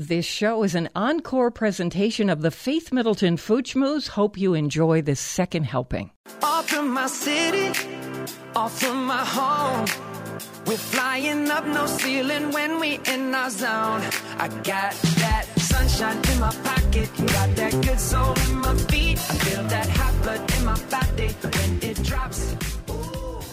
This show is an encore presentation of the Faith Middleton Food. Hope you enjoy this second helping. Off from my city, off from my home. We're flying up no ceiling when we in our zone. I got that sunshine in my pocket, got that good soul in my feet. I feel that hot blood in my body when it drops.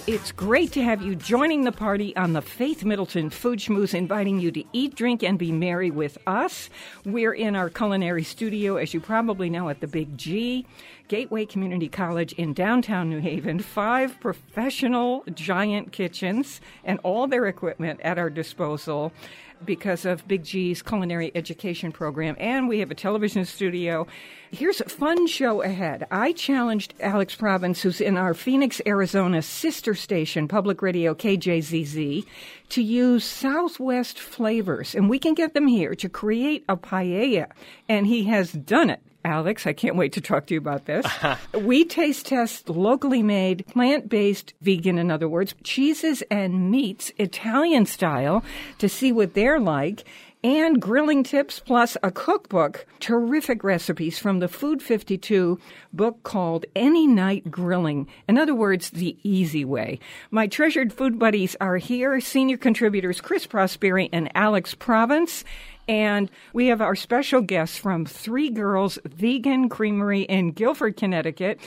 It's great to have you joining the party on the Faith Middleton Food Schmooze, inviting you to eat, drink, and be merry with us. We're in our culinary studio, as you probably know, at the Big G, Gateway Community College in downtown New Haven. Five professional giant kitchens and all their equipment at our disposal because of Big G's culinary education program. And we have a television studio. Here's a fun show ahead. I challenged Alex Province, who's in our Phoenix, Arizona sister station, Public Radio KJZZ, to use Southwest flavors. And we can get them here to create a paella. And he has done it. Alex, I can't wait to talk to you about this. Uh-huh. we taste test locally made, plant based, vegan, in other words, cheeses and meats, Italian style, to see what they're like. And grilling tips plus a cookbook, terrific recipes from the Food 52 book called Any Night Grilling. In other words, the easy way. My treasured food buddies are here, senior contributors Chris Prosperi and Alex Province. And we have our special guests from Three Girls Vegan Creamery in Guilford, Connecticut.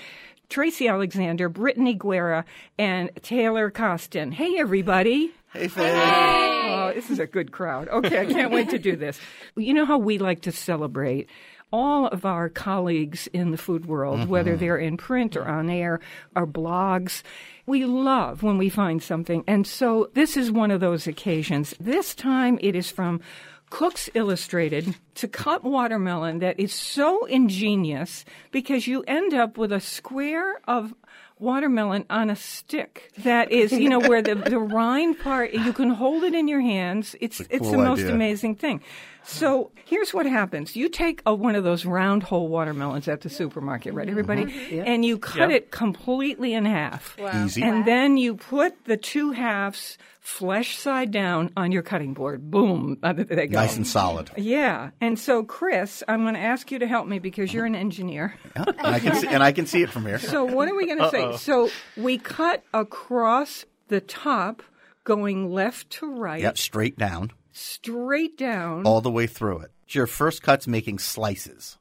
Tracy Alexander, Brittany Guerra, and Taylor Costin. Hey, everybody. Hey, Faye. Oh, this is a good crowd. Okay, I can't wait to do this. You know how we like to celebrate all of our colleagues in the food world, mm-hmm. whether they're in print or on air or blogs. We love when we find something. And so this is one of those occasions. This time it is from Cooks Illustrated to cut watermelon that is so ingenious because you end up with a square of watermelon on a stick that is, you know, where the, the rind part, you can hold it in your hands. It's, it's, cool the most idea. amazing thing. So here's what happens. You take a, one of those round hole watermelons at the supermarket, right, everybody? Mm-hmm. And you cut it completely in half. Easy. And then you put the two halves flesh side down on your cutting board. Boom. They go. Nice and solid. Yeah. And so, Chris, I'm going to ask you to help me because you're an engineer. Yeah, and I can see, and I can see it from here. So, what are we going to say? So, we cut across the top, going left to right, Yep, straight down, straight down. all the way through it. Your first cut's making slices.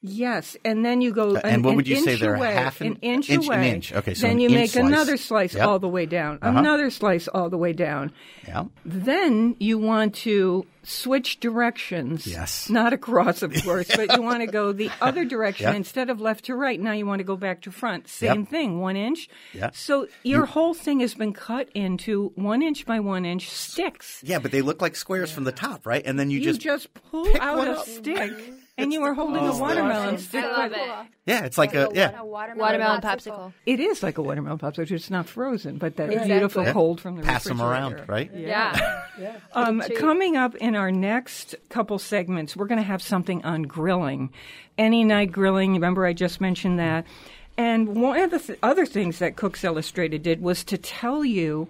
Yes, and then you go Uh, an, and what would you say inch they're away, half an- an inch, inch- an away. inch. Okay, so then an you make slice. another slice Yep. all the way down, Uh-huh. another slice all the way down. Yeah. Then you want to switch directions. Yes. Not across, of course, but you want to go the other direction Yep. instead of left to right. Now you want to go back to front. Same Yep. thing, one inch. Yep. So your whole thing has been cut into one inch by one inch sticks. Yeah, but they look like squares from the top, right? And then you, You just, just, pull pick out one a stick, and you were holding a watermelon stick. I love it. yeah, it's like a yeah. Watermelon popsicle. It is like a watermelon popsicle. It's not frozen, but that Exactly. beautiful Yeah. cold from the Pass them around, refrigerator. right? Yeah. Um, coming up in our next couple segments, we're going to have something on grilling. Any night grilling. Remember, I just mentioned that. And one of the th- other things that Cooks Illustrated did was to tell you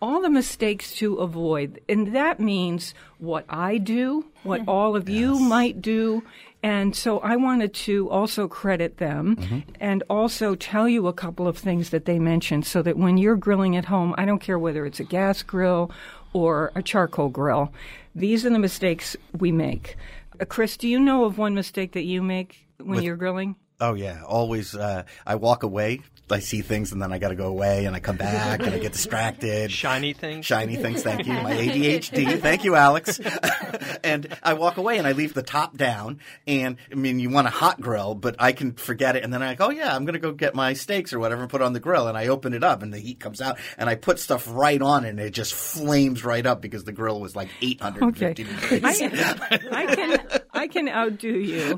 all the mistakes to avoid. And that means what I do, what all of you might do. And so I wanted to also credit them and also tell you a couple of things that they mentioned so that when you're grilling at home, I don't care whether it's a gas grill or a charcoal grill, these are the mistakes we make. Uh, Chris, do you know of one mistake that you make when With- you're grilling? Oh yeah, always. Uh, I walk away. I see things and then I got to go away and I come back and I get distracted. Shiny things. Shiny things. Thank you. My ADHD. Thank you, Alex. and I walk away and I leave the top down. And I mean, you want a hot grill, but I can forget it. And then I go, oh yeah, I'm going to go get my steaks or whatever and put it on the grill. And I open it up and the heat comes out and I put stuff right on it and it just flames right up because the grill was like 850 Okay. degrees. I, I can I can outdo you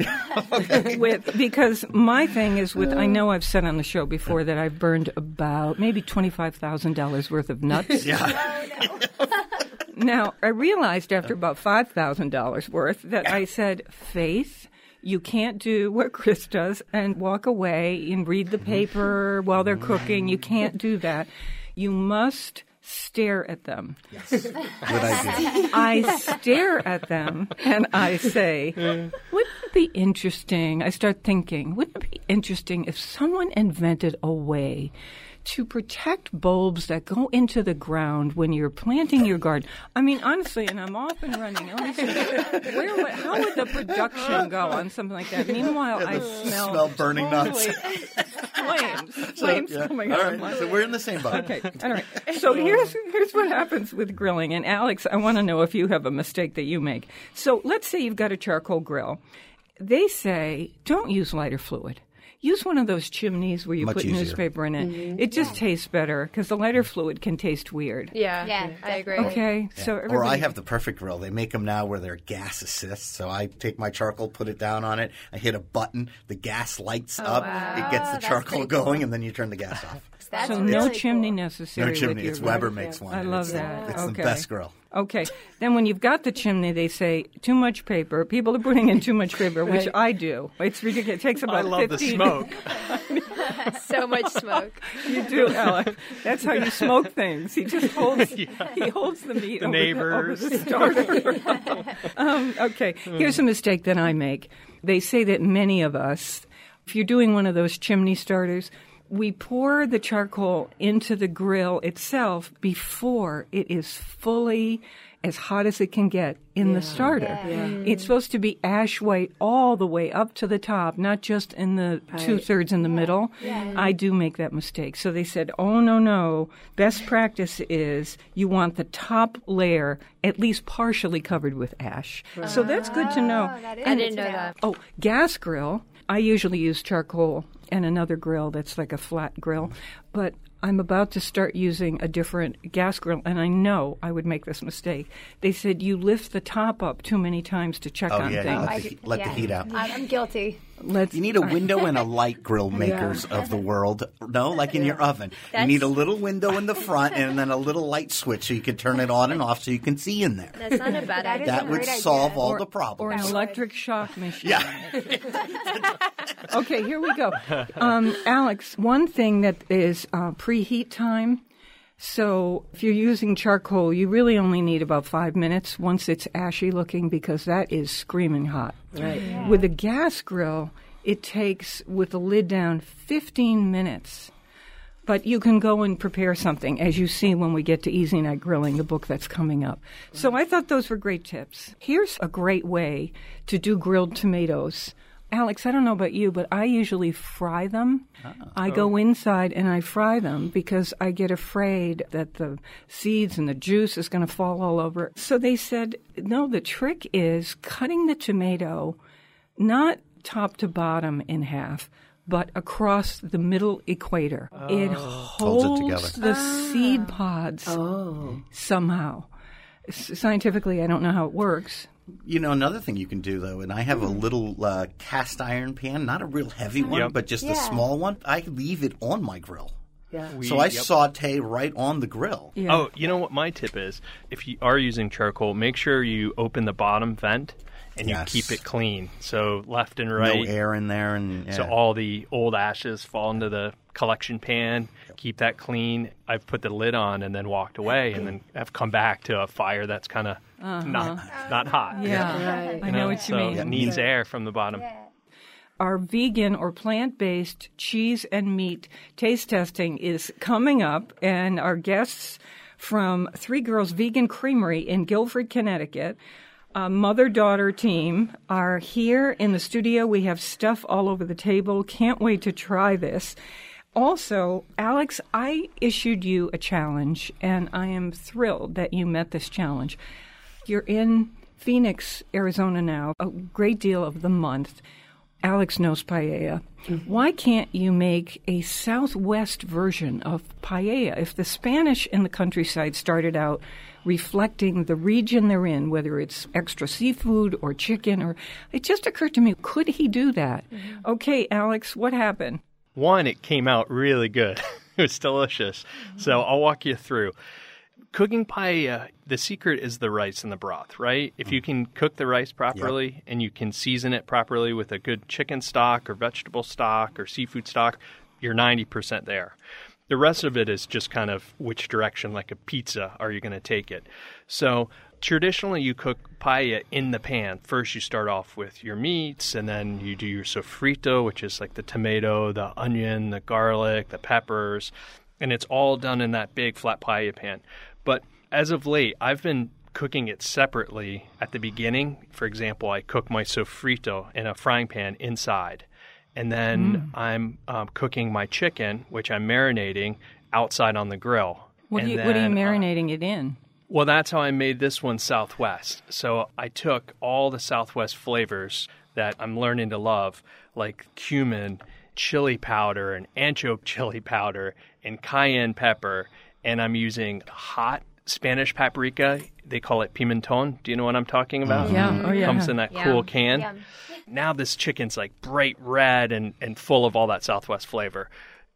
with because my thing is with. I know I've said on the show before that I've burned about maybe twenty five thousand dollars worth of nuts. Yeah. Now I realized after about five thousand dollars worth that I said, Faith. You can't do what Chris does and walk away and read the mm-hmm. paper while they're cooking. You can't do that. You must stare at them. Good idea. I stare at them and I say, wouldn't it be interesting? I start thinking, wouldn't it be interesting if someone invented a way to protect bulbs that go into the ground when you're planting your garden? I mean, honestly, and I'm off and running. I was thinking, where would, how would the production go on something like that? Meanwhile, I smell, smell burning nuts. totally flames, flames Yeah. Oh coming All out right, so we're in the same boat. Okay, all right. So here's here's what happens with grilling. And Alex, I want to know if you have a mistake that you make. So let's say you've got a charcoal grill. They say don't use lighter fluid. Use one of those chimneys where you Much put easier. newspaper in it. Mm-hmm. It just tastes better because the lighter fluid can taste weird. Yeah, Yeah, I agree. Okay, so Or I have the perfect grill. They make them now where they're gas assist. So I take my charcoal, put it down on it. I hit a button. The gas lights oh, up. It gets the that's charcoal pretty going, and then you turn the gas off. That's so really no cool. necessary. No chimney. With your It's grill. Weber makes one. I love it's, that. It's okay. the best grill. Okay. Then when you've got the chimney, they say too much paper. People are putting in too much paper, which I do. It's ridiculous. It takes about I love 15 the smoke. so much smoke. You do, Alec. That's how you smoke things. He just holds he holds the meat over, neighbors. The, over the starter. um, okay, here's a mistake that I make. They say that many of us, if you're doing one of those chimney starters, we pour the charcoal into the grill itself before it is fully as hot as it can get in the starter. It's supposed to be ash white all the way up to the top, not just in the two thirds in the middle. I do make that mistake. So they said, oh, no, no. Best practice is you want the top layer at least partially covered with ash. So that's good to know. Ah, that is I didn't know that. Oh, gas grill. I usually use charcoal and another grill that's like a flat grill, but I'm about to start using a different gas grill, and I know I would make this mistake. They said you lift the top up too many times to check Oh on yeah, things. let, the, heat- let the heat out. I'm, I'm guilty. Let's, You need a window and a light grill makers of the world. No, like in your oven. You need a little window in the front and then a little light switch so you can turn it on and off so you can see in there. That's not a bad That idea. is That would great idea. solve all Or- the problems. or an electric shock machine. Yeah. okay, here we go. Um, Alex, one thing that is uh, preheat time. So if you're using charcoal, you really only need about five minutes once it's ashy looking because that is screaming hot. Right. With a gas grill, it takes, with the lid down, 15 minutes. But you can go and prepare something, as you see when we get to Easy Night Grilling, the book that's coming up. So I thought those were great tips. Here's a great way to do grilled tomatoes. Alex, I don't know about you, but I usually fry them. Uh-uh. I go oh. inside and I fry them because I get afraid that the seeds and the juice is going to fall all over. So they said, no, the trick is cutting the tomato not top to bottom in half, but across the middle equator. It oh. Holds it holds together. the seed ah. pods oh. somehow. S- Scientifically, I don't know how it works. You know, another thing you can do though, and I have a little uh, cast iron pan, not a real heavy one, Yep. but just a small one. I leave it on my grill. Yeah. so I yep. saute right on the grill. Yeah. Oh, you know what my tip is? If you are using charcoal, make sure you open the bottom vent and Yes. you keep it clean. So left and right, No right. air in there, and So all the old ashes fall into the collection pan. Keep that clean. I've put the lid on and then walked away, and then have come back to a fire that's kind of not not hot. Uh-huh. yeah, Right. I know what you so mean. it needs air from the bottom. our vegan or plant based cheese and meat taste testing is coming up, and our guests from Three Girls Vegan Creamery in Guilford, Connecticut. A mother daughter team are here in the studio. We have stuff all over the table. Can't wait to try this. Also, Alex, I issued you a challenge, and I am thrilled that you met this challenge. You're in Phoenix, Arizona now, a great deal of the month. Alex knows paella. Mm-hmm. Why can't you make a Southwest version of paella? If the Spanish in the countryside started out reflecting the region they're in, whether it's extra seafood or chicken, or it just occurred to me, could he do that? Mm-hmm. Okay, Alex, what happened? One, it came out really good. it was delicious. So mm-hmm. I'll walk you through. Cooking paella, uh, the secret is the rice and the broth, right? If you mm. can cook the rice properly and you can season it properly with a good chicken stock or vegetable stock or seafood stock, you're 90% there. The rest of it is just kind of which direction, like a pizza, are you going to take it? So traditionally, you cook paella in the pan. First, you start off with your meats, and then you do your sofrito, which is like the tomato, the onion, the garlic, the peppers, and it's all done in that big flat paella pan. But as of late, I've been cooking it separately at the beginning. For example, I cook my sofrito in a frying pan inside and then I'm um, cooking my chicken, which I'm marinating outside on the grill. What, are And you, what are you then, uh, marinating it in? Well, that's how I made this one Southwest. So I took all the Southwest flavors that I'm learning to love, like cumin, chili powder, and ancho chili powder, and cayenne pepper, and I'm using hot Spanish paprika. They call it pimenton. Do you know what I'm talking about? Mm-hmm. Yeah, oh, yeah. Comes in that Yum. cool can Yum. now this chicken's like bright red and, and full of all that Southwest flavor.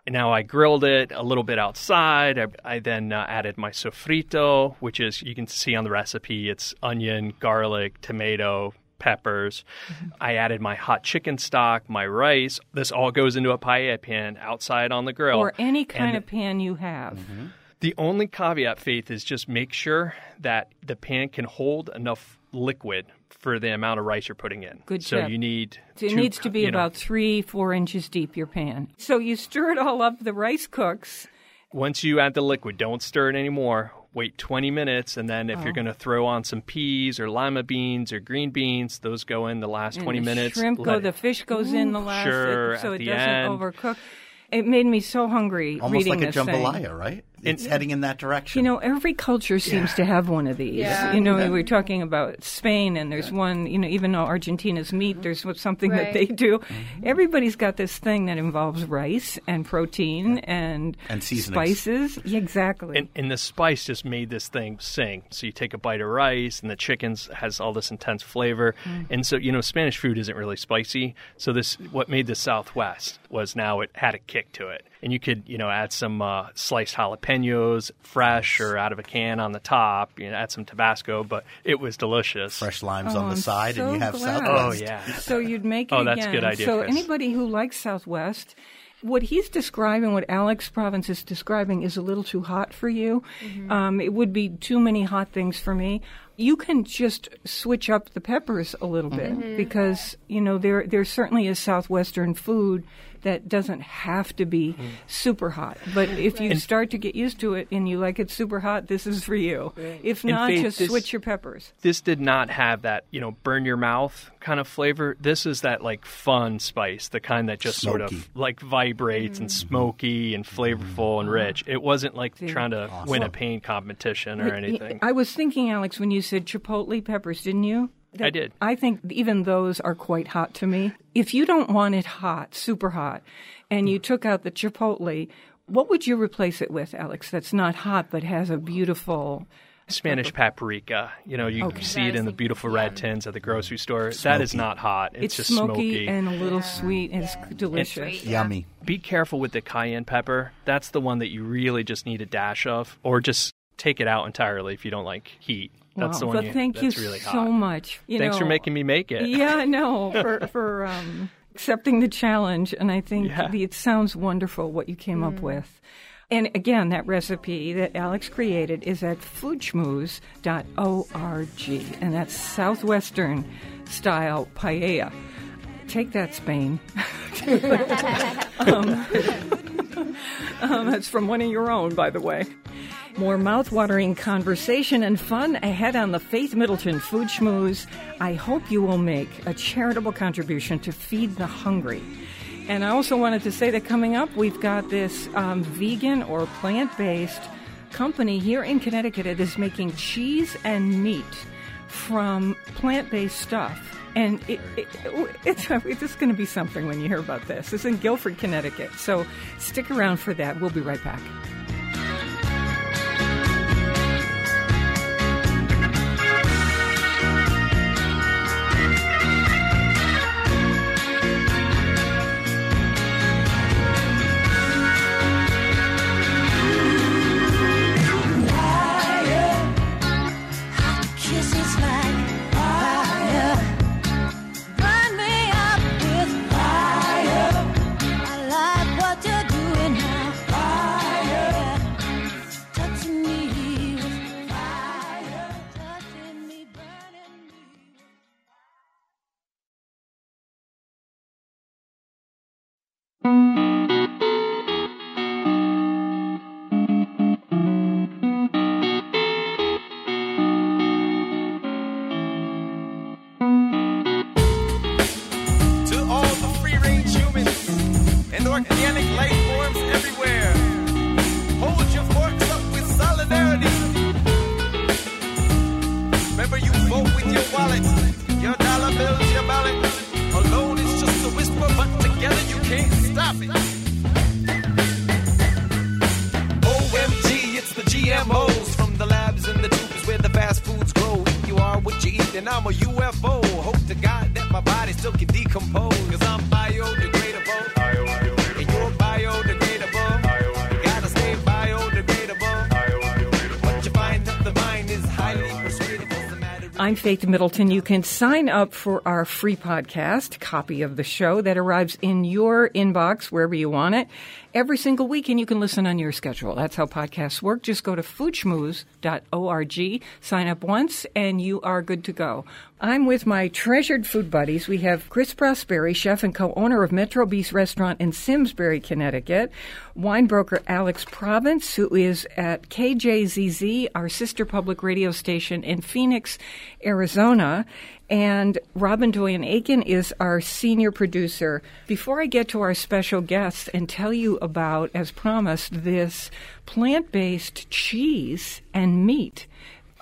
And now I grilled it a little bit outside. I, I then uh, added my sofrito, which is, you can see on the recipe, it's onion, garlic, tomato, peppers. I added my hot chicken stock, my rice. This all goes into a paella pan outside on the grill. Or any kind And of pan you have. the only caveat, Faith, is just make sure that the pan can hold enough liquid for the amount of rice you're putting in. Good So tip. you need. So it two needs to be you know, about three, four inches deep, your pan. So you stir it all up, the rice cooks. Once you add the liquid, don't stir it anymore. Wait 20 minutes, and then if Oh. you're going to throw on some peas or lima beans or green beans, those go in the last and 20 the minutes. Shrimp go, Let the fish goes in the last, Sure, so at it the doesn't end. overcook. It made me so hungry Almost reading like a this thing. jambalaya, right? It's heading in that direction. You know, every culture seems to have one of these. Yeah. You know, we were talking about Spain, and there's one, you know, even though Argentina's meat, there's what- something that they do. Mm-hmm. Everybody's got this thing that involves rice and protein and, And seasonings. spices. Yeah, exactly. and, and the spice just made this thing sing. So you take a bite of rice, and the chicken's has all this intense flavor. Mm. And so you know, Spanish food isn't really spicy. So this, what made the Southwest was now it had a kick to it, and you could you know add some uh, sliced jalapenos, fresh or out of a can on the top. You know, add some Tabasco, but it was delicious. Fresh limes Oh, on the I'm side, so and you have glad. Oh yeah. So you'd make it Oh, that's a again. good idea, So Chris. anybody who likes Southwest, what he's describing, what Alex Province is describing, is a little too hot for you. Um, it would be too many hot things for me. You can just switch up the peppers a little bit mm-hmm. because you know there there certainly is southwestern food that doesn't have to be mm. super hot. But if you start to get used to it and you like it super hot, this is for you. If not, Faith, just this- switch your peppers. this did not have that, you know, burn your mouth kind of flavor. This is that like fun spice, the kind that just sort of like vibrates and mm. smoky and mm-hmm. flavorful and rich. It wasn't like trying to win a paint competition or anything. I was thinking, Alex, when you said chipotle peppers, didn't you? I did. I think even those are quite hot to me. If you don't want it hot, super hot, and you took out the chipotle, what would you replace it with, Alex? That's not hot but has a beautiful. Spanish paprika, you know, you Okay. see it in the beautiful red tins at the grocery store. That is not hot. It's, It's, just smoky, smoky. and a little sweet. It's delicious. Sweet. Yummy. Be careful with the cayenne pepper. That's the one that you really just need a dash of, or just take it out entirely if you don't like heat. That's Wow. the one. But you, thank you really so hot. much. You Thanks for making me make it. Yeah, no, for for um, accepting the challenge, and I think Yeah. the, it sounds wonderful what you came up with. And again, that recipe that Alex created is at foodschmooze.org, and that's southwestern style paella. Take that, Spain. um, um, that's from one of your own, by the way. More mouthwatering conversation and fun ahead on the Faith Middleton Food Schmooze. I hope you will make a charitable contribution to feed the hungry. And I also wanted to say that coming up, we've got this um, vegan or plant based company here in Connecticut that is making cheese and meat from plant based stuff. And it, it, it's, it's just going to be something when you hear about this. It's in Guilford, Connecticut. So stick around for that. We'll be right back. Remember, you vote with your wallet, your dollar bills, your ballot. And I'm a UFO. Hope to God that my body still can decompose. Cause I'm biodegradable. And you're biodegradable. Gotta stay biodegradable. You find the mind is highly persuaded. I'm Faith Middleton. You can sign up for our free podcast, copy of the show that arrives in your inbox wherever you want it every single week, and you can listen on your schedule. That's how podcasts work. Just go to foodschmooze.org, sign up once, and you are good to go. I'm with my treasured food buddies. We have Chris Prosperi, chef and co-owner of Metro Bis Restaurant in Simsbury, Connecticut. Wine broker Alex Province, who is at KJZZ, our sister public radio station in Phoenix, Arizona. And Robin Doyen Aiken is our senior producer. Before I get to our special guests and tell you about, as promised, this plant based cheese and meat,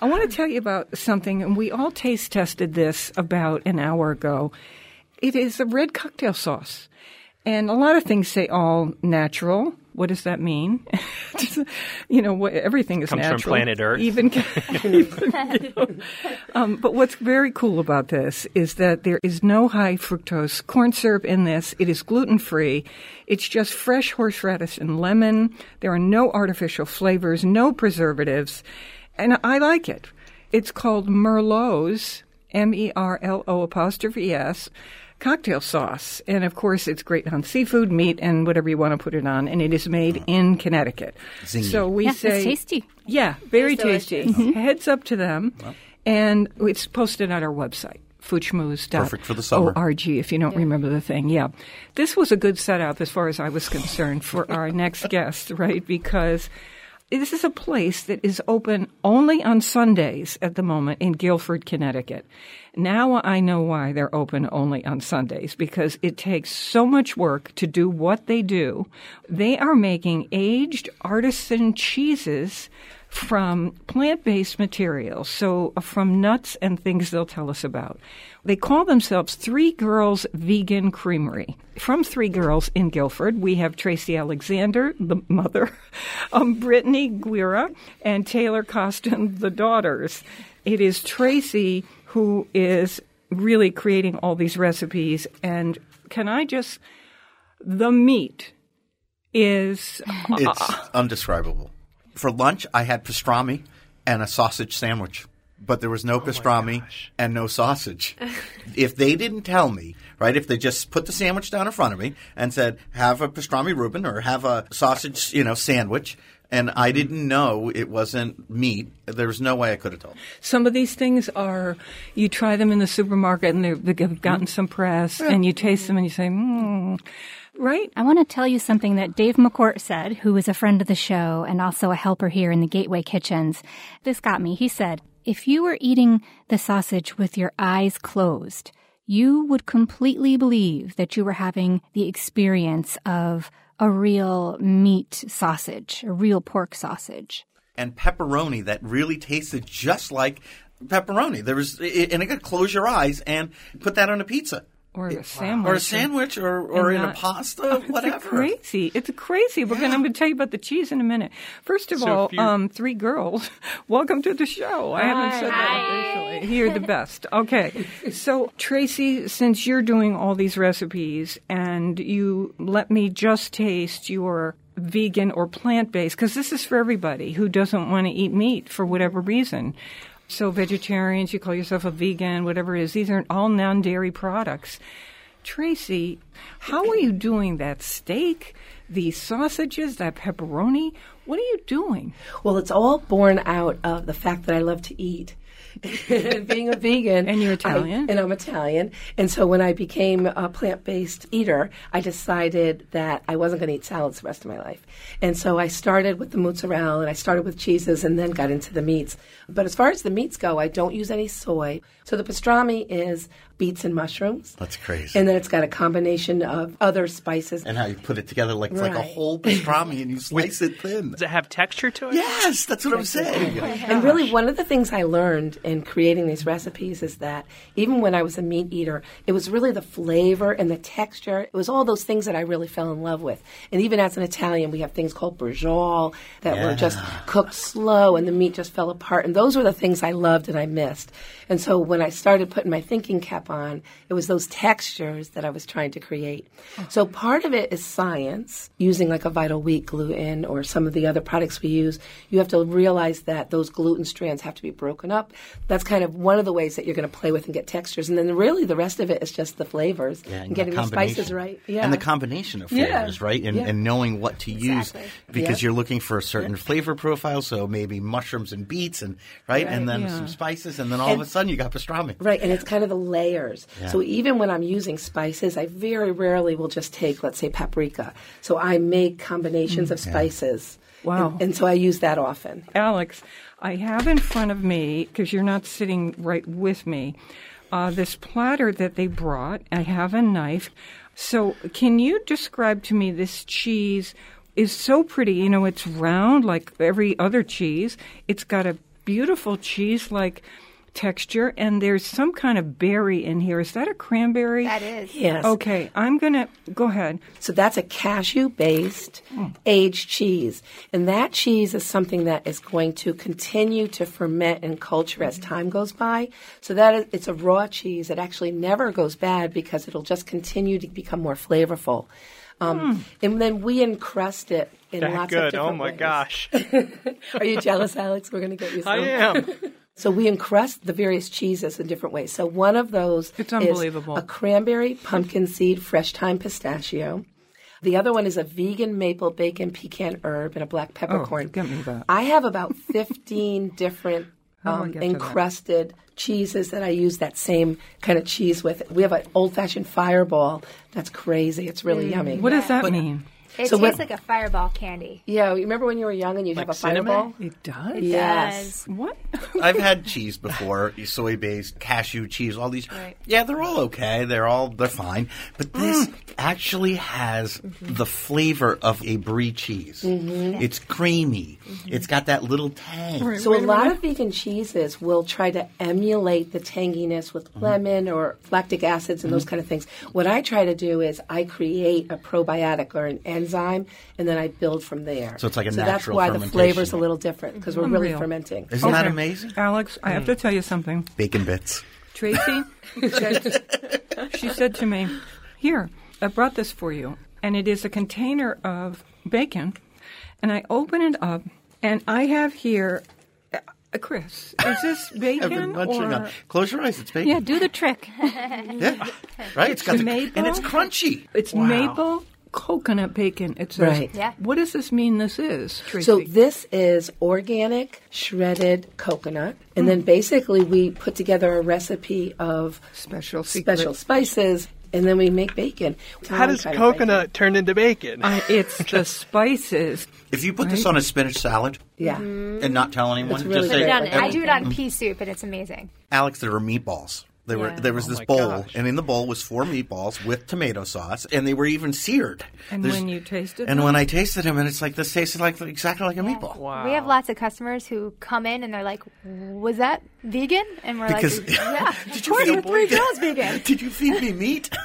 I want to tell you about something, and we all taste tested this about an hour ago. It is a red cocktail sauce. And a lot of things say all natural. What does that mean? you know, what, everything is Comes from natural. planet Earth. Even, even um, but what's very cool about this is that there is no high fructose corn syrup in this. It is gluten free. It's just fresh horseradish and lemon. There are no artificial flavors, no preservatives, and I like it. It's called Merlot's, M E R L O apostrophe S, cocktail sauce. And of course, it's great on seafood, meat, and whatever you want to put it on. And it is made mm-hmm. in Connecticut. Zingy. So we Yeah, say it's tasty. yeah, very It's tasty. delicious. Heads up to them. And it's posted on our website, Perfect for the summer. Org, if you don't remember the thing. Yeah. This was a good setup as far as I was concerned for our next guest, right? Because this is a place that is open only on Sundays at the moment in Guilford, Connecticut. Now I know why they're open only on Sundays because it takes so much work to do what they do. They are making aged artisan cheeses from plant-based materials, so uh, from nuts and things they'll tell us about. They call themselves Three Girls Vegan Creamery. From Three Girls in Guilford, we have Tracy Alexander, the mother, um, Brittany Guerra, and Taylor Costin, the daughters. It is Tracy who is really creating all these recipes. And can I just, the meat is It's undescribable. For lunch, I had pastrami and a sausage sandwich, but there was no oh pastrami and no sausage. if they didn't tell me, right, if they just put the sandwich down in front of me and said, have a pastrami Reuben or have a sausage, you know, sandwich, and I didn't know it wasn't meat, there was no way I could have told. Some of these things are, you try them in the supermarket and they've, they've gotten some press, and you taste them and you say, hmm, right? I want to tell you something that Dave McCourt said, who is a friend of the show and also a helper here in the Gateway Kitchens. This got me. He said, if you were eating the sausage with your eyes closed, you would completely believe that you were having the experience of a real meat sausage, a real pork sausage. and pepperoni that really tasted just like pepperoni. There was, and again, close your eyes and put that on a pizza. Or a sandwich. Or a sandwich, or, or And in a not- pasta, It's whatever. crazy. It's crazy. We're gonna, I'm going to tell you about the cheese in a minute. First of So all, um, three girls, welcome to the show. I haven't said that officially. You're the best. Okay. So, Tracy, since you're doing all these recipes and you let me just taste your vegan or plant based, because this is for everybody who doesn't want to eat meat for whatever reason. So vegetarians, you call yourself a vegan, whatever it is. These are all non-dairy products. Tracy, how are you doing that steak, these sausages, that pepperoni? What are you doing? Well, it's all born out of the fact that I love to eat. Being a vegan. And you're I- Italian? and I'm Italian. And so when I became a plant based eater, I decided that I wasn't going to eat salads the rest of my life. And so I started with the mozzarella and I started with cheeses and then got into the meats. But as far as the meats go, I don't use any soy. So the pastrami is beets and mushrooms. That's crazy. And then it's got a combination of other spices. and how you put it together like it's like a Right. whole pastrami and you slice it thin. Does it have texture to it? Yes, that's what I'm saying. Oh and really, one of the things I learned in creating these recipes is that even when I was a meat eater, it was really the flavor and the texture. It was all those things that I really fell in love with. And even as an Italian, we have things called braciole that were just cooked slow and the meat just fell apart. And those were the things I loved and I missed. And so when I started putting my thinking cap on, it was those textures that I was trying to create. So part of it is science, using like a vital wheat gluten or some of the other products we use. You have to realize that those gluten strands have to be broken up. That's kind of one of the ways that you're going to play with and get textures. And then really the rest of it is just the flavors Yeah, and getting the spices right. Yeah. And the combination of Yeah. flavors, right? And, Yeah. and knowing what to use because Yeah. you're looking for a certain flavor profile. So maybe mushrooms and beets, and right, and then Yeah. some spices, and then all of a sudden you got pastrami. Right, and it's kind of the layers. So even when I'm using spices, I very rarely will just take, let's say, paprika. So I make combinations of spices. Wow. And, and so I use that often. Alex, I have in front of me, because you're not sitting right with me, uh, this platter that they brought. I have a knife. So, can you describe to me this cheese? Is so pretty. You know, it's round like every other cheese. It's got a beautiful cheese like texture, and there's some kind of berry in here. Is that a cranberry? That is. Yes. Okay, I'm gonna go ahead. So that's a cashew based aged cheese. And that cheese is something that is going to continue to ferment and culture as time goes by. So that is, it's a raw cheese. It actually never goes bad because it'll just continue to become more flavorful. Um, And then we encrust it in That lots of good. different Oh my ways. gosh. Are you jealous, Alex? We're going to get you some. I am. So we encrust the various cheeses in different ways. So one of those It's is unbelievable. a cranberry, pumpkin seed, fresh thyme pistachio. The other one is a vegan maple bacon pecan herb and a black peppercorn. Oh, get me that. I have about 15 different How do I um, get that? encrusted cheeses that I use that same kind of cheese with. We have an old fashioned fireball that's crazy. It's really Mm. yummy. What does that mean? It So tastes what- like a fireball candy. Yeah, you remember when you were young and you'd have a cinnamon? fireball? It does. Yes. What? I've had cheese before, soy based, cashew cheese, all these. Right. Yeah, they're all okay. They're all they're fine. But this mm. actually has mm-hmm. the flavor of a brie cheese. Mm-hmm. It's creamy. Mm-hmm. It's got that little tang. So a lot of vegan cheeses will try to emulate the tanginess with Mm-hmm. lemon or lactic acids and those kind of things. What I try to do is I create a probiotic or an enzyme, and then I build from there. So it's like a so that's natural why the fermentation. flavor's a little different because we're really fermenting. Isn't that amazing? Alex, I have to tell you something. Bacon bits. Tracy said, she said to me, Here, I brought this for you. And it is a container of bacon. And I open it up, and I have here, uh, Chris, is this bacon? I've been munching or, on. Close your eyes. It's bacon. Yeah, do the trick. Yeah. Right. It's got the, and it's crunchy. It's maple coconut bacon. It says. Right. Yeah. What does this mean this is, Tracy? So this is organic shredded coconut, and Hmm. then basically we put together a recipe of Special secret. special spices, and then we make bacon. How does Kind bacon. coconut turn into bacon? Uh, it's the spices. If you put this on a spinach salad Yeah. and not tell anyone, really just say. Done. I do it on pea soup, and it's amazing. Alex, there are meatballs. There were there was Oh this bowl, gosh. and in the bowl was four meatballs with tomato sauce, and they were even seared. And There's- when you tasted and them? when I tasted them, and it's like this tasted like exactly like a meatball. Wow. We have lots of customers who come in and they're like, "Was that vegan?" And we're Because- like, "Yeah, Did you course, feed- three girls vegan." Did you feed me meat?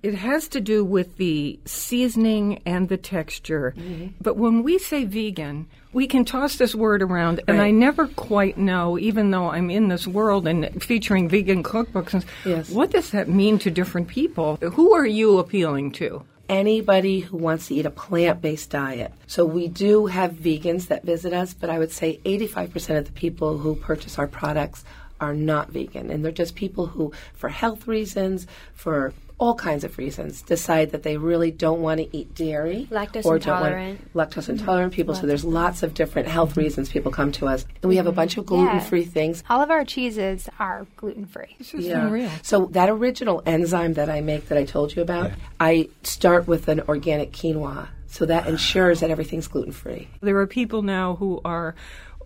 It has to do with the seasoning and the texture. Mm-hmm. But when we say vegan, we can toss this word around, and I never quite know, even though I'm in this world and featuring vegan cookbooks, and Yes. what does that mean to different people? Who are you appealing to? anybody who wants to eat a plant based diet. So we do have vegans that visit us, but I would say 85% of the people who purchase our products are not vegan. And they're just people who, for health reasons, for all kinds of reasons, decide that they really don't want to eat dairy. Lactose or don't wanna- intolerant. Lactose intolerant people. So there's lots of different health mm-hmm. reasons people come to us. And we have a bunch of mm-hmm. gluten free things. All of our cheeses are gluten free. This is unreal. So that original enzyme that I make that I told you about, I start with an organic quinoa. So that ah. ensures that everything's gluten free. There are people now who are,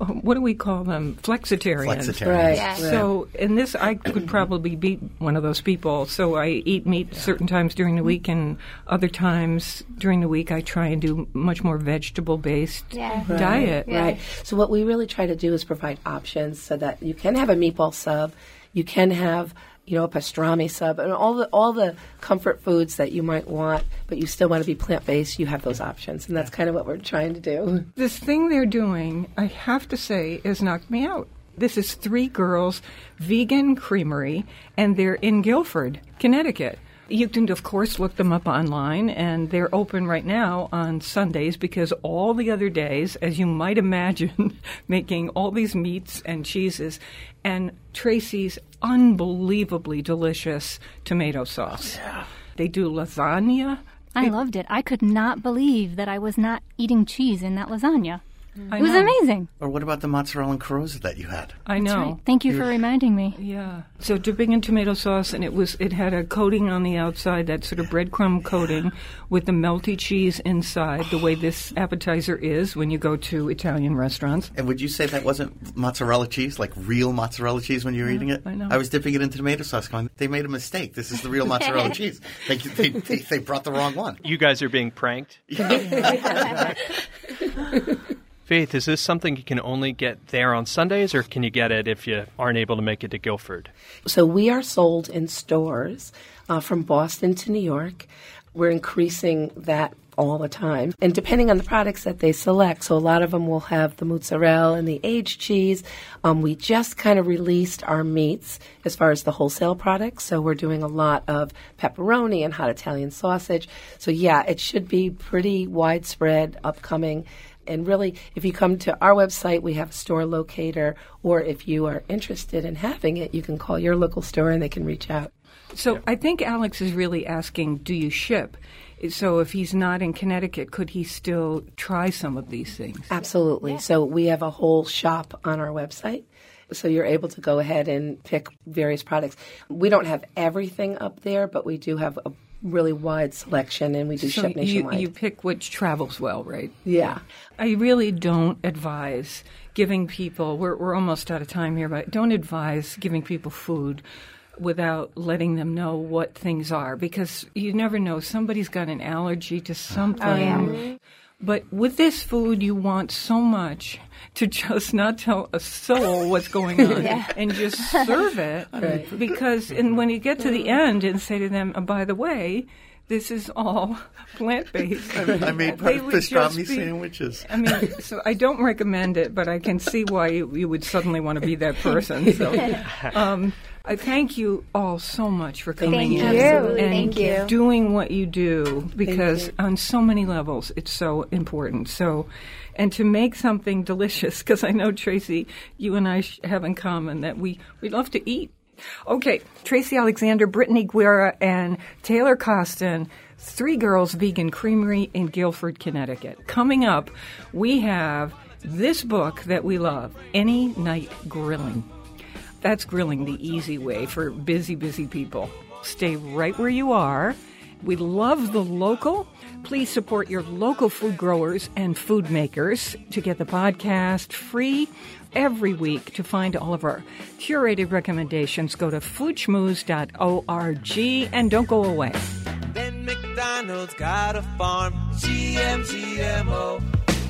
what do we call them? Flexitarians. Flexitarians. Right. Yeah. So, in this, I could probably be one of those people. So, I eat meat certain times during the week, and other times during the week, I try and do much more vegetable based Yeah. diet. Yeah. Right. So what we really try to do is provide options so that you can have a meatball sub, you can have you know a pastrami sub, and all the all the comfort foods that you might want, but you still want to be plant based. You have those options, and that's kind of what we're trying to do. This thing they're doing, I have to say, has knocked me out. This is Three Girls Vegan Creamery, and they're in Guilford, Connecticut. You can, of course, look them up online, and they're open right now on Sundays because all the other days, as you might imagine, making all these meats and cheeses, and Tracy's unbelievably delicious tomato sauce. Oh, they do lasagna. I loved it. I could not believe that I was not eating cheese in that lasagna. I It was know. amazing. Or what about the mozzarella and carrozza that you had? I know. Right. Thank you for reminding me. Yeah. So dipping in tomato sauce, and it was it had a coating on the outside, that sort of breadcrumb coating, with the melty cheese inside, the way this appetizer is when you go to Italian restaurants. And would you say that wasn't mozzarella cheese, like real mozzarella cheese when you were eating it? I know. I was dipping it in tomato sauce going, they made a mistake. This is the real mozzarella cheese. They, they, they, they brought the wrong one. You guys are being pranked. Faith, is this something you can only get there on Sundays, or can you get it if you aren't able to make it to Guilford? So we are sold in stores uh, from Boston to New York. We're increasing that all the time. And depending on the products that they select, so a lot of them will have the mozzarella and the aged cheese. Um, we just kind of released our meats as far as the wholesale products. So we're doing a lot of pepperoni and hot Italian sausage. So yeah, it should be pretty widespread, upcoming. And really, if you come to our website, we have a store locator, or if you are interested in having it, you can call your local store and they can reach out. So I think Alex is really asking, do you ship? So if he's not in Connecticut, could he still try some of these things? Absolutely. So we have a whole shop on our website. So you're able to go ahead and pick various products. We don't have everything up there, but we do have a really wide selection and we do So ship nationwide. you pick which travels well, right? yeah. I really don't advise giving people, we're, we're almost out of time here, but don't advise giving people food without letting them know what things are because you never know. Somebody's got an allergy to oh, something. But with this food, you want so much to just not tell a soul what's going on and just serve it. Because and when you get to the end and say to them, oh, by the way, this is all plant based. I made pastrami sandwiches. I mean, so I don't recommend it, but I can see why you, you would suddenly want to be that person. So, um, I thank you all so much for coming Thank in you. and Thank you. doing what you do because you. on so many levels it's so important. So, and to make something delicious because I know Tracy, you and I have in common that we we love to eat. Okay, Tracy Alexander, Brittany Guerra, and Taylor Costin, Three Girls Vegan Creamery in Guilford, Connecticut. Coming up, we have this book that we love, Any Night Grilling. That's grilling the easy way for busy, busy people. Stay right where you are We love the local. Please support your local food growers and food makers to get the podcast free every week. To find all of our curated recommendations, go to foodschmooze.org and don't go away. Then McDonald's got a farm.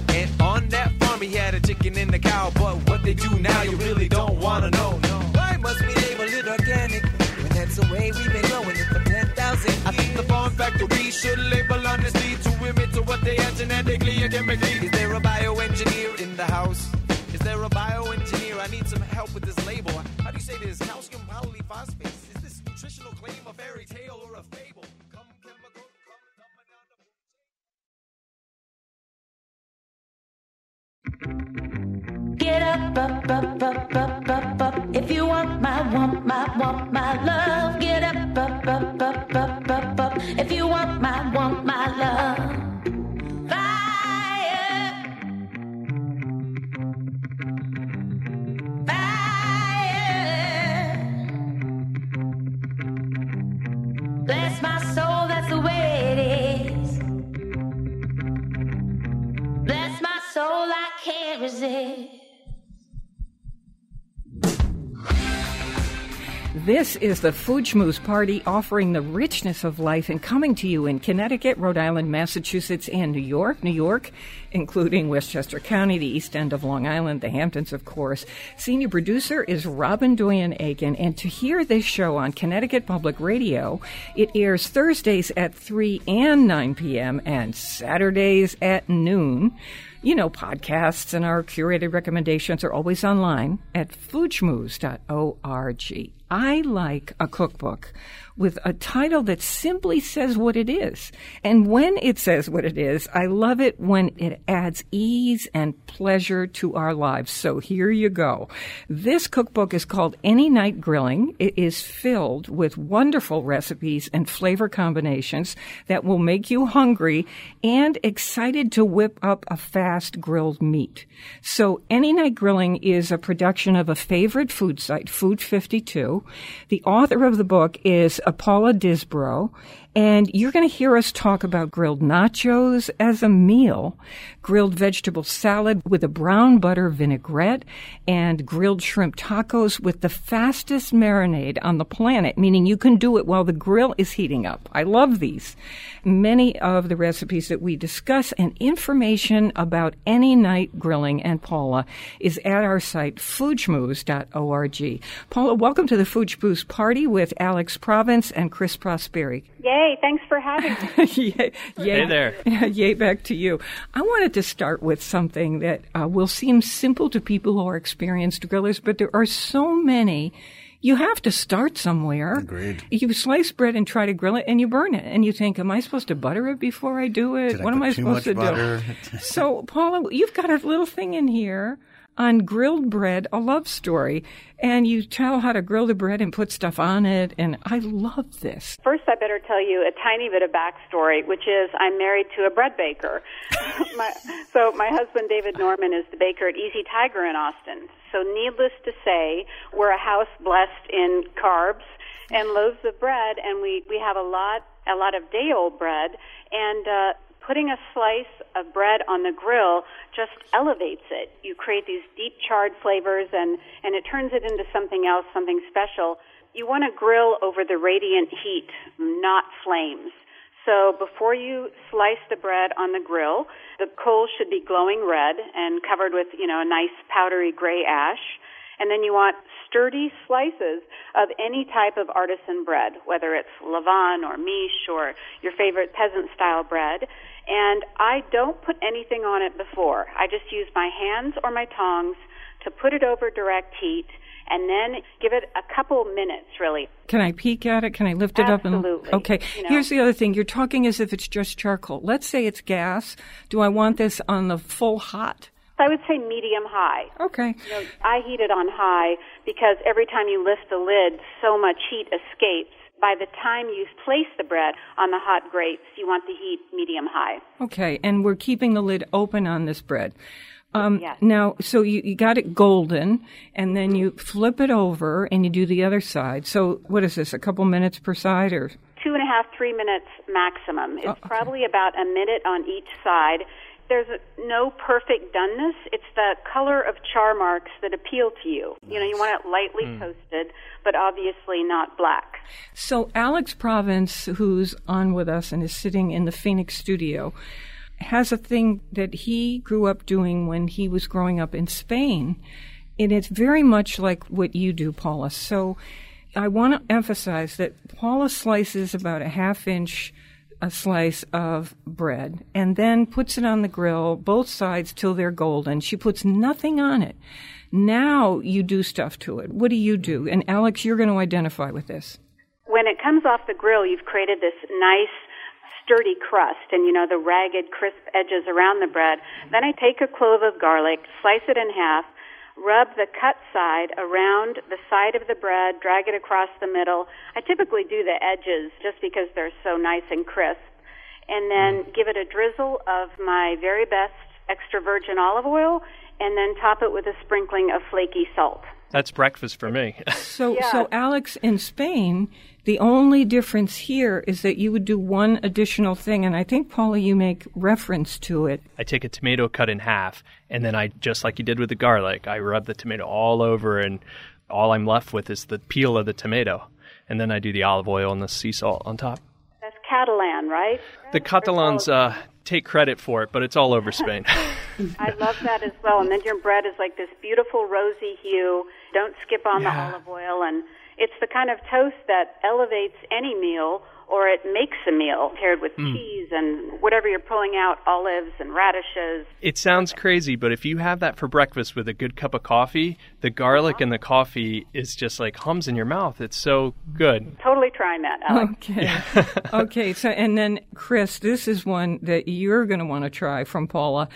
And on that farm he had a chicken and a cow. But what they do now you really don't wanna know. Why we label it organic? When that's the way we've been growing it for 10,000 years. I think the farm factory should label honesty to admit to what they are genetically and chemically. Is there a bioengineer in the house? Is there a bioengineer? I need some help with this label. How do you say this? Calcium polyphosphates. Is this nutritional claim a fairy tale or a fable? Come chemical, come dumping down the Get up, up, up, up, up, up, up. If you want my, want my, want my love. Get up, up, up, up, up, up, up. If you want my, want my love. Fire. Fire. Bless my soul, that's the way it is. Bless my soul, I can't resist. This is the Food Schmooze Party offering the richness of life and coming to you in Connecticut, Rhode Island, Massachusetts, and New York. New York, including Westchester County, the east end of Long Island, the Hamptons, of course. Senior producer is Robin Doyen Aiken. And to hear this show on Connecticut Public Radio, it airs Thursdays at 3 and 9 p.m. and Saturdays at noon. You know, podcasts and our curated recommendations are always online at foodschmooze.org. I like a cookbook with a title that simply says what it is. And when it says what it is, I love it when it adds ease and pleasure to our lives. So here you go. This cookbook is called Any Night Grilling. It is filled with wonderful recipes and flavor combinations that will make you hungry and excited to whip up a fast grilled meat. So Any Night Grilling is a production of a favorite food site, Food 52. The author of the book is Paula Disbrowe, and you're going to hear us talk about grilled nachos as a meal, grilled vegetable salad with a brown butter vinaigrette, and grilled shrimp tacos with the fastest marinade on the planet, meaning you can do it while the grill is heating up. I love these. Many of the recipes that we discuss and information about any night grilling and Paula is at our site, foodschmooze.org. Paula, welcome to the Food Schmooze Party with Alex Province and Chris Prosperi. Yay, thanks for having me. yay, yay, Hey there. yay, back to you. I wanted to start with something that uh, will seem simple to people who are experienced grillers, but there are so many. You have to start somewhere. Agreed. You slice bread and try to grill it, and you burn it, and you think, "Am I supposed to butter it before I do it? Did I what am I supposed to butter? do?" so, Paula, you've got a little thing in here on grilled bread, a love story, and you tell how to grill the bread and put stuff on it, and I love this. First, I better tell you a tiny bit of backstory, which is I'm married to a bread baker. my, so, my husband, David Norman, is the baker at Easy Tiger in Austin. So, needless to say, we're a house blessed in carbs and loaves of bread, and we, we have a lot a lot of day old bread, and uh, putting a slice of bread on the grill just elevates it. You create these deep charred flavors, and and it turns it into something else, something special. You want to grill over the radiant heat, not flames. So before you slice the bread on the grill, the coals should be glowing red and covered with, you know, a nice powdery gray ash. And then you want sturdy slices of any type of artisan bread, whether it's levain or miche or your favorite peasant style bread. And I don't put anything on it before. I just use my hands or my tongs to put it over direct heat and then give it a couple minutes really. Can I peek at it? Can I lift it up and Absolutely. Okay. You know. Here's the other thing. You're talking as if it's just charcoal. Let's say it's gas. Do I want this on the full hot? I would say medium high. Okay. You know, I heat it on high because every time you lift the lid, so much heat escapes. By the time you place the bread on the hot grates, you want the heat medium high. Okay. And we're keeping the lid open on this bread. Um, Yes. Now, so you, you got it golden, and then you flip it over and you do the other side. So what is this? A couple minutes per side, or Two and a half, three minutes maximum. It's Oh, okay. probably about a minute on each side. There's a, no perfect doneness. It's the color of char marks that appeal to you. You know, you want it lightly Hmm. toasted, but obviously not black. So, Alex Province, who's on with us and is sitting in the Phoenix studio, has a thing that he grew up doing when he was growing up in Spain. And it's very much like what you do, Paula. So, I want to emphasize that Paula slices about a half inch a slice of bread and then puts it on the grill, both sides till they're golden. She puts nothing on it. Now you do stuff to it. What do you do? And Alex, you're going to identify with this. When it comes off the grill, you've created this nice sturdy crust and you know the ragged crisp edges around the bread. Then I take a clove of garlic, slice it in half, rub the cut side around the side of the bread, drag it across the middle. I typically do the edges just because they're so nice and crisp. And then mm-hmm. give it a drizzle of my very best extra virgin olive oil and then top it with a sprinkling of flaky salt. That's breakfast for me. So, so Alex, in Spain, the only difference here is that you would do one additional thing, and I think Paula, you make reference to it. I take a tomato cut in half, and then I, just like you did with the garlic, I rub the tomato all over, and all I'm left with is the peel of the tomato. And then I do the olive oil and the sea salt on top. That's Catalan, right? The Catalans uh, take credit for it, but it's all over Spain. I love that as well. And then your bread is like this beautiful rosy hue. Don't skip on Yeah. the olive oil. And it's the kind of toast that elevates any meal or it makes a meal paired with Mm. cheese and whatever you're pulling out, olives and radishes. It sounds crazy, but if you have that for breakfast with a good cup of coffee, the garlic and the coffee is just like hums in your mouth. It's so good. Totally trying that, Alex. Okay. okay. So, and then Chris, this is one that you're going to want to try from Paula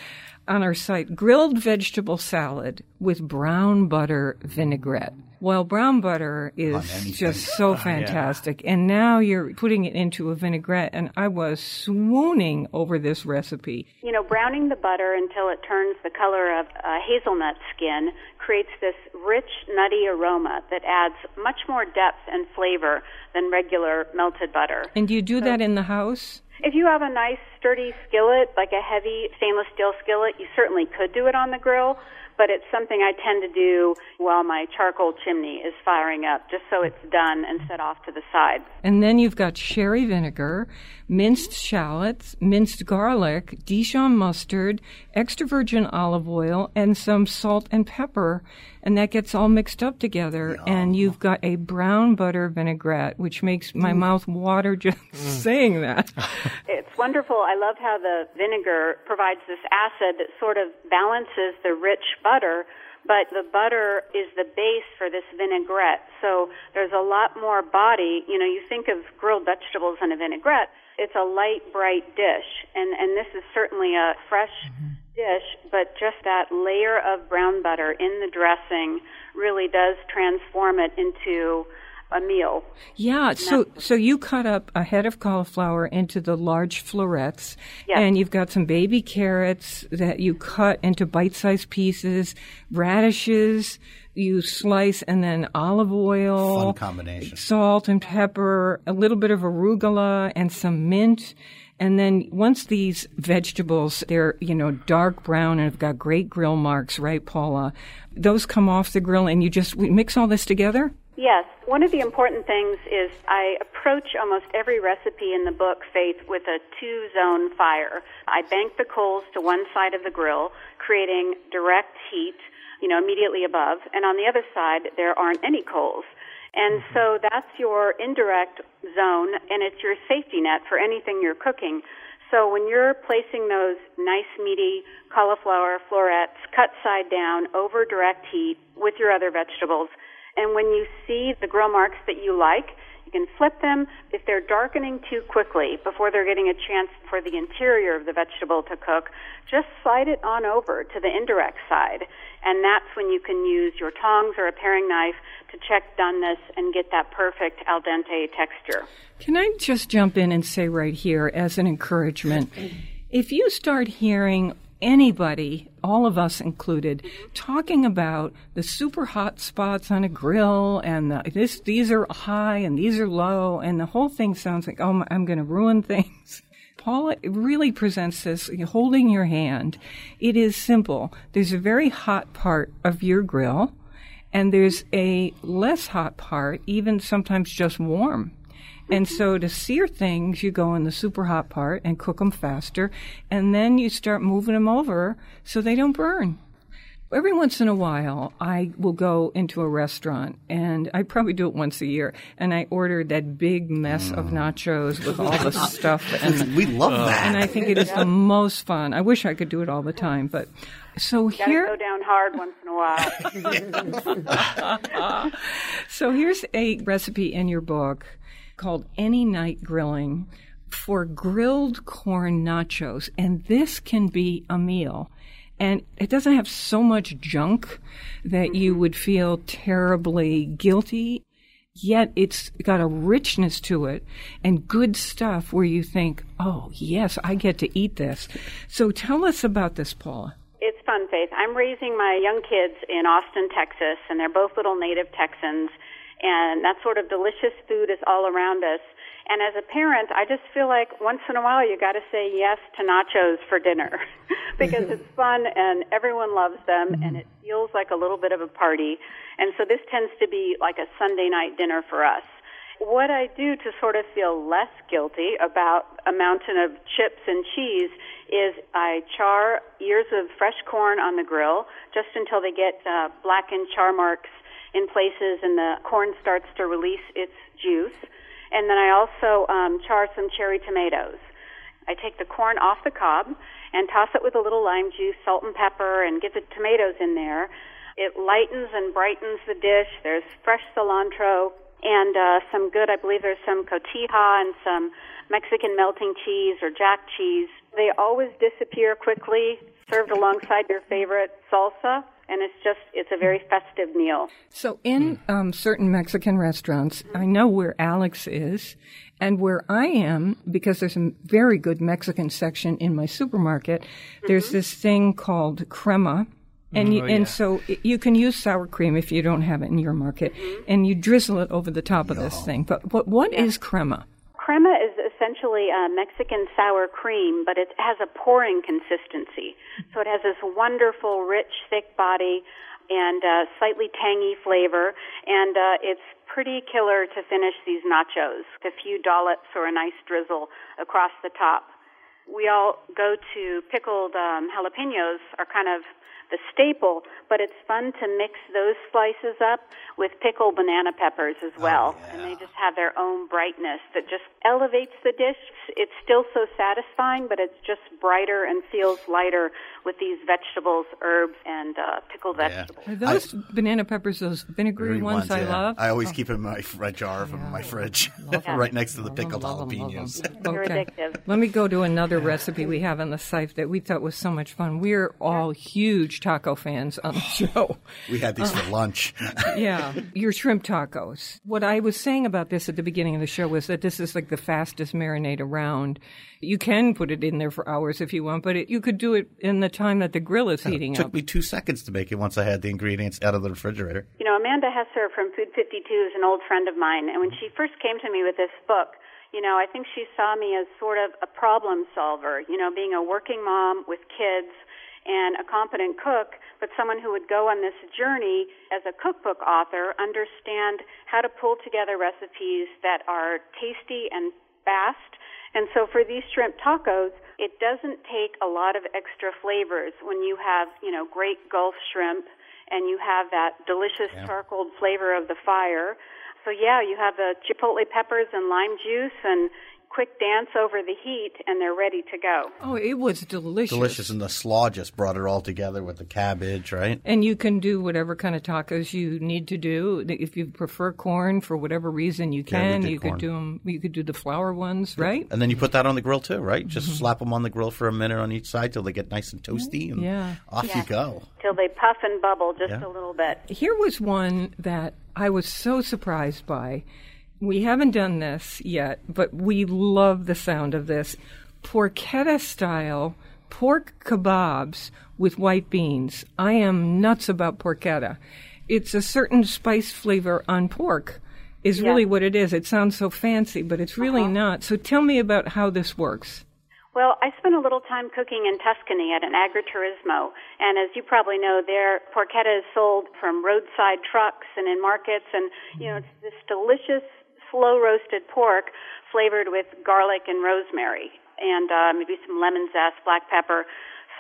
on our site: grilled vegetable salad with brown butter vinaigrette. Well, brown butter is just so fantastic, and now you're putting it into a vinaigrette, and I was swooning over this recipe. You know, browning the butter until it turns the color of uh, hazelnut skin creates this rich, nutty aroma that adds much more depth and flavor than regular melted butter. And do you do that in the house? If you have a nice sturdy skillet, like a heavy stainless steel skillet, you certainly could do it on the grill, but it's something I tend to do while my charcoal chimney is firing up, just so it's done and set off to the side. And then you've got sherry vinegar, minced shallots, minced garlic, Dijon mustard, extra virgin olive oil, and some salt and pepper. And that gets all mixed up together. And you've got a brown butter vinaigrette, which makes my mouth water just mm. saying that. It's wonderful. I love how the vinegar provides this acid that sort of balances the rich butter, but the butter is the base for this vinaigrette. So there's a lot more body. You know, you think of grilled vegetables in a vinaigrette, it's a light, bright dish. And, and this is certainly a fresh mm-hmm. dish, but just that layer of brown butter in the dressing really does transform it into a meal. Yeah, so so you cut up a head of cauliflower into the large florets, Yes. and you've got some baby carrots that you cut into bite-sized pieces, radishes you slice, and then olive oil, Fun combination. salt and pepper, a little bit of arugula, and some mint. And then once these vegetables, they're, you know, dark brown and have got great grill marks, right, Paula? Those come off the grill and you just we mix all this together? Yes. One of the important things is I approach almost every recipe in the book, Faith, with a two zone fire. I bank the coals to one side of the grill, creating direct heat, you know, immediately above. And on the other side, there aren't any coals. And mm-hmm. so that's your indirect zone, and it's your safety net for anything you're cooking. So when you're placing those nice meaty cauliflower florets cut side down over direct heat with your other vegetables, and when you see the grill marks that you like, you can flip them. If they're darkening too quickly before they're getting a chance for the interior of the vegetable to cook, just slide it on over to the indirect side. And that's when you can use your tongs or a paring knife to check doneness and get that perfect al dente texture. Can I just jump in and say right here as an encouragement? If you start hearing anybody, all of us included, talking about the super hot spots on a grill and the, this these are high and these are low and the whole thing sounds like oh I'm going to ruin things. Paula really presents this holding your hand. It is simple. There's a very hot part of your grill and there's a less hot part, even sometimes just warm. And so to sear things, you go in the super hot part and cook them faster, and then you start moving them over so they don't burn. Every once in a while, I will go into a restaurant, and I probably do it once a year, and I order that big mess of mm. nachos with all the stuff. And we love oh. that. And I think it is the most fun. I wish I could do it all the time, but so Gotta here. go down hard once in a while. so here's a recipe in your book called Any Night Grilling for grilled corn nachos. And this can be a meal. And it doesn't have so much junk that you mm-hmm. would feel terribly guilty. Yet it's got a richness to it and good stuff where you think, oh, yes, I get to eat this. So tell us about this, Paula. It's fun, Faith. I'm raising my young kids in Austin, Texas, and they're both little native Texans. And that sort of delicious food is all around us. And as a parent, I just feel like once in a while you got to say yes to nachos for dinner because it's fun and everyone loves them and it feels like a little bit of a party. And so this tends to be like a Sunday night dinner for us. What I do to sort of feel less guilty about a mountain of chips and cheese is I char ears of fresh corn on the grill just until they get uh, blackened char marks in places and the corn starts to release its juice. And then I also um, char some cherry tomatoes. I take the corn off the cob and toss it with a little lime juice, salt and pepper, and get the tomatoes in there. It lightens and brightens the dish. There's fresh cilantro and uh, some good, I believe there's some cotija and some Mexican melting cheese or jack cheese. They always disappear quickly, served alongside your favorite salsa and it's just it's a very festive meal. So in um, certain Mexican restaurants, I know where Alex is, and where I am because there's a very good Mexican section in my supermarket. There's this thing called crema. And you, Oh, and so you can use sour cream if you don't have it in your market, and you drizzle it over the top of this thing. But what what is crema? Crema is essentially a Mexican sour cream, but it has a pouring consistency. So it has this wonderful, rich, thick body and uh, slightly tangy flavor, and uh, it's pretty killer to finish these nachos. A few dollops or a nice drizzle across the top. We all go to pickled um, jalapenos are kind of the staple, but it's fun to mix those slices up with pickled banana peppers as well. And they just have their own brightness that just elevates the dish. It's still so satisfying, but it's just brighter and feels lighter with these vegetables, herbs, and uh, pickled vegetables. Are those banana peppers those vinegary Green ones, I yeah. love? I always Oh. keep them in my fr- jar of 'em in my fridge, right next to the pickled love 'em, love 'em. jalapenos. They're Okay. Let me go to another recipe we have on the site that we thought was so much fun. We're all huge taco fans on the show. We had these for uh, lunch. yeah, your shrimp tacos. What I was saying about this at the beginning of the show was that this is like the fastest marinade around. You can put it in there for hours if you want, but it, you could do it in the time that the grill is heating up. It took up. me two seconds to make it once I had the ingredients out of the refrigerator. You know, Amanda Hesser from Food 52 is an old friend of mine, and when she first came to me with this book, you know, I think she saw me as sort of a problem solver, you know, being a working mom with kids and a competent cook, but someone who would go on this journey as a cookbook author, understand how to pull together recipes that are tasty and fast. And so for these shrimp tacos, it doesn't take a lot of extra flavors when you have, you know, great Gulf shrimp and you have that delicious charcoal flavor of the fire. So yeah, you have the chipotle peppers and lime juice and quick dance over the heat and they're ready to go. Oh, it was delicious. Delicious, and the slaw just brought it all together with the cabbage, right? And you can do whatever kind of tacos you need to do. If you prefer corn for whatever reason, you can. did you corn. could do them. You could do the flour ones, right? And then you put that on the grill too, right? Just Mm-hmm. slap them on the grill for a minute on each side till they get nice and toasty, and Yeah. off you go. Till they puff and bubble just Yeah. a little bit. Here was one that I was so surprised by. We haven't done this yet, but we love the sound of this. Porchetta style pork kebabs with white beans. I am nuts about porchetta. It's a certain spice flavor on pork, is Yeah. really what it is. It sounds so fancy, but it's really Uh-huh. not. So tell me about how this works. Well, I spent a little time cooking in Tuscany at an agriturismo, and as you probably know, there porchetta is sold from roadside trucks and in markets, and you know it's this delicious slow roasted pork flavored with garlic and rosemary, and uh, maybe some lemon zest, black pepper.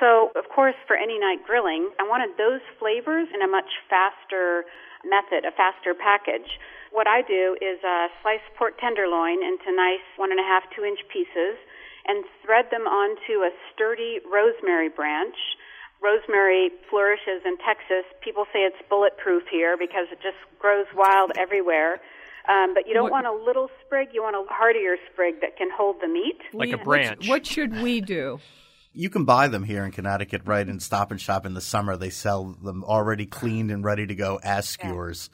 So, of course, for any night grilling, I wanted those flavors in a much faster method, a faster package. What I do is uh, slice pork tenderloin into nice one and a half, two inch pieces and thread them onto a sturdy rosemary branch. Rosemary flourishes in Texas. People say it's bulletproof here because it just grows wild everywhere. Um, but you don't What- want a little sprig, you want a hardier sprig that can hold the meat. Like a branch. What should we do? You can buy them here in Connecticut, right? In Stop and Shop in the summer, they sell them already cleaned and ready to go as skewers.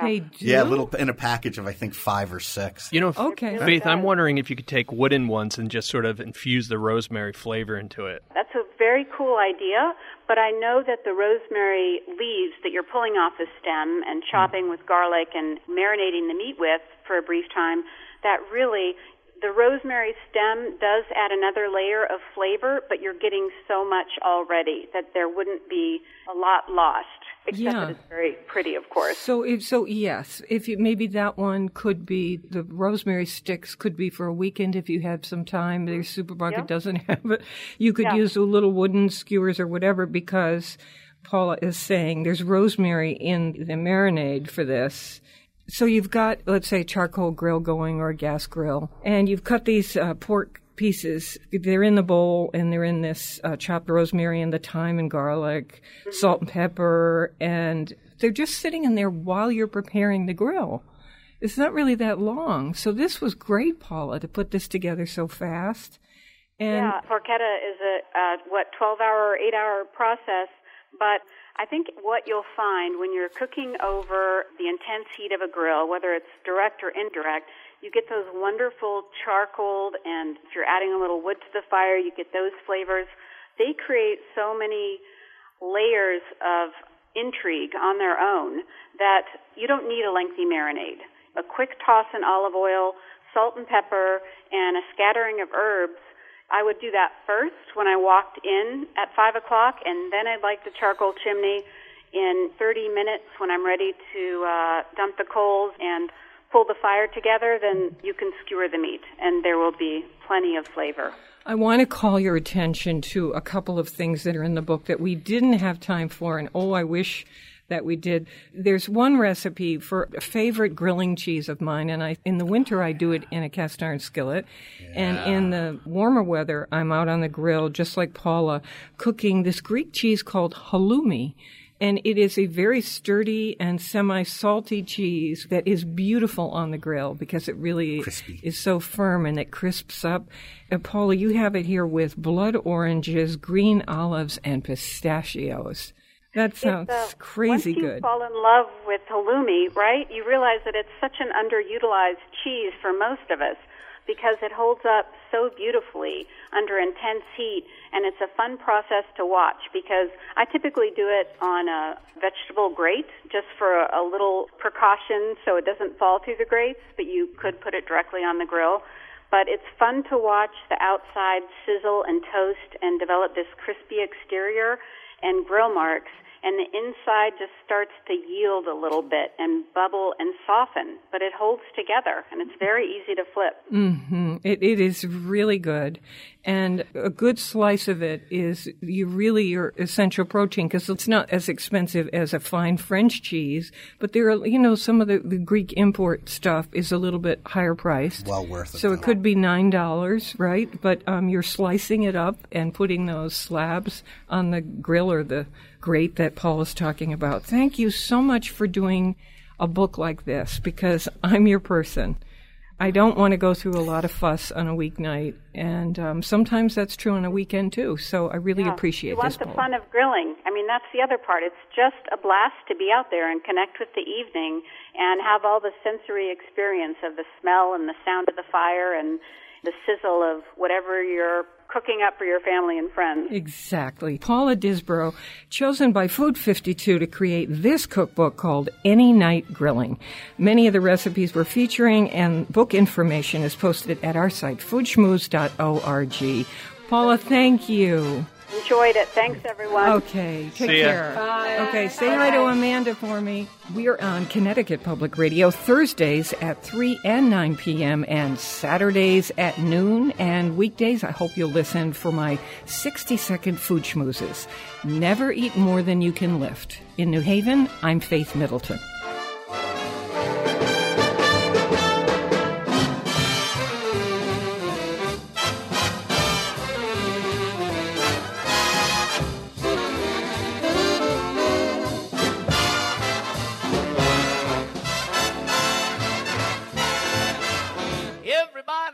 They do. Yeah, a little in a package of I think five or six. You know, Okay. Faith, I'm wondering if you could take wooden ones and just sort of infuse the rosemary flavor into it. That's a very cool idea, but I know that the rosemary leaves that you're pulling off the stem and hmm. chopping with garlic and marinating the meat with for a brief time, that really the rosemary stem does add another layer of flavor, but you're getting so much already that there wouldn't be a lot lost. Except Yeah. that it's very pretty, of course. So, if, so yes, if you, maybe that one could be the rosemary sticks could be for a weekend if you have some time. Their supermarket Yeah. doesn't have it. You could Yeah. use the little wooden skewers or whatever because Paula is saying there's rosemary in the marinade for this. So you've got, let's say, charcoal grill going or a gas grill, and you've cut these uh, pork pieces. They're in the bowl, and they're in this uh, chopped rosemary and the thyme and garlic, salt and pepper, and they're just sitting in there while you're preparing the grill. It's not really that long. So this was great, Paula, to put this together so fast. And yeah, porchetta is a uh, what twelve hour or eight hour process, but I think what you'll find when you're cooking over the intense heat of a grill, whether it's direct or indirect, you get those wonderful charcoaled, and if you're adding a little wood to the fire, you get those flavors. They create so many layers of intrigue on their own that you don't need a lengthy marinade. A quick toss in olive oil, salt and pepper, and a scattering of herbs. I would do that first when I walked in at 5 o'clock, and then I'd like the charcoal chimney in 30 minutes when I'm ready to uh, dump the coals and pull the fire together. Then you can skewer the meat, and there will be plenty of flavor. I want to call your attention to a couple of things that are in the book that we didn't have time for, and oh, I wish that we did. There's one recipe for a favorite grilling cheese of mine, and I in the winter I do it in a cast iron skillet, and in the warmer weather I'm out on the grill, just like Paula, cooking this Greek cheese called halloumi. And it is a very sturdy and semi-salty cheese that is beautiful on the grill because it really is so firm and it crisps up. And Paula, you have it here with blood oranges, green olives, and pistachios. That sounds It's, uh, crazy once you good. fall in love with halloumi, right? You realize that it's such an underutilized cheese for most of us because it holds up so beautifully under intense heat, and it's a fun process to watch because I typically do it on a vegetable grate just for a, a little precaution so it doesn't fall through the grates, but you could put it directly on the grill. But it's fun to watch the outside sizzle and toast and develop this crispy exterior and grill marks and the inside just starts to yield a little bit and bubble and soften, but it holds together and it's very easy to flip. hmm It, it is really good. And a good slice of it is you really your essential protein because it's not as expensive as a fine French cheese, but there are, you know, some of the, the Greek import stuff is a little bit higher priced. Well worth it. So it could be nine dollars, right? But um, you're slicing it up and putting those slabs on the grill or the grate that Paul is talking about. Thank you so much for doing a book like this because I'm your person. I don't want to go through a lot of fuss on a weeknight, and um, sometimes that's true on a weekend too. So I really Yeah. appreciate You want this. the fun of grilling. I mean, that's the other part. It's just a blast to be out there and connect with the evening and have all the sensory experience of the smell and the sound of the fire and the sizzle of whatever you're cooking up for your family and friends. Exactly. Paula Disbrowe, chosen by Food 52 to create this cookbook called Any Night Grilling. Many of the recipes we're featuring and book information is posted at our site, foodschmooze.org. Paula, thank you. Enjoyed it. Thanks, everyone. Okay, take See ya. care. Bye. Okay, say hi to Amanda for me. We are on Connecticut Public Radio Thursdays at 3 and 9 p.m. and Saturdays at noon. And weekdays, I hope you'll listen for my 60 second food schmoozes. Never eat more than you can lift. In New Haven, I'm Faith Middleton.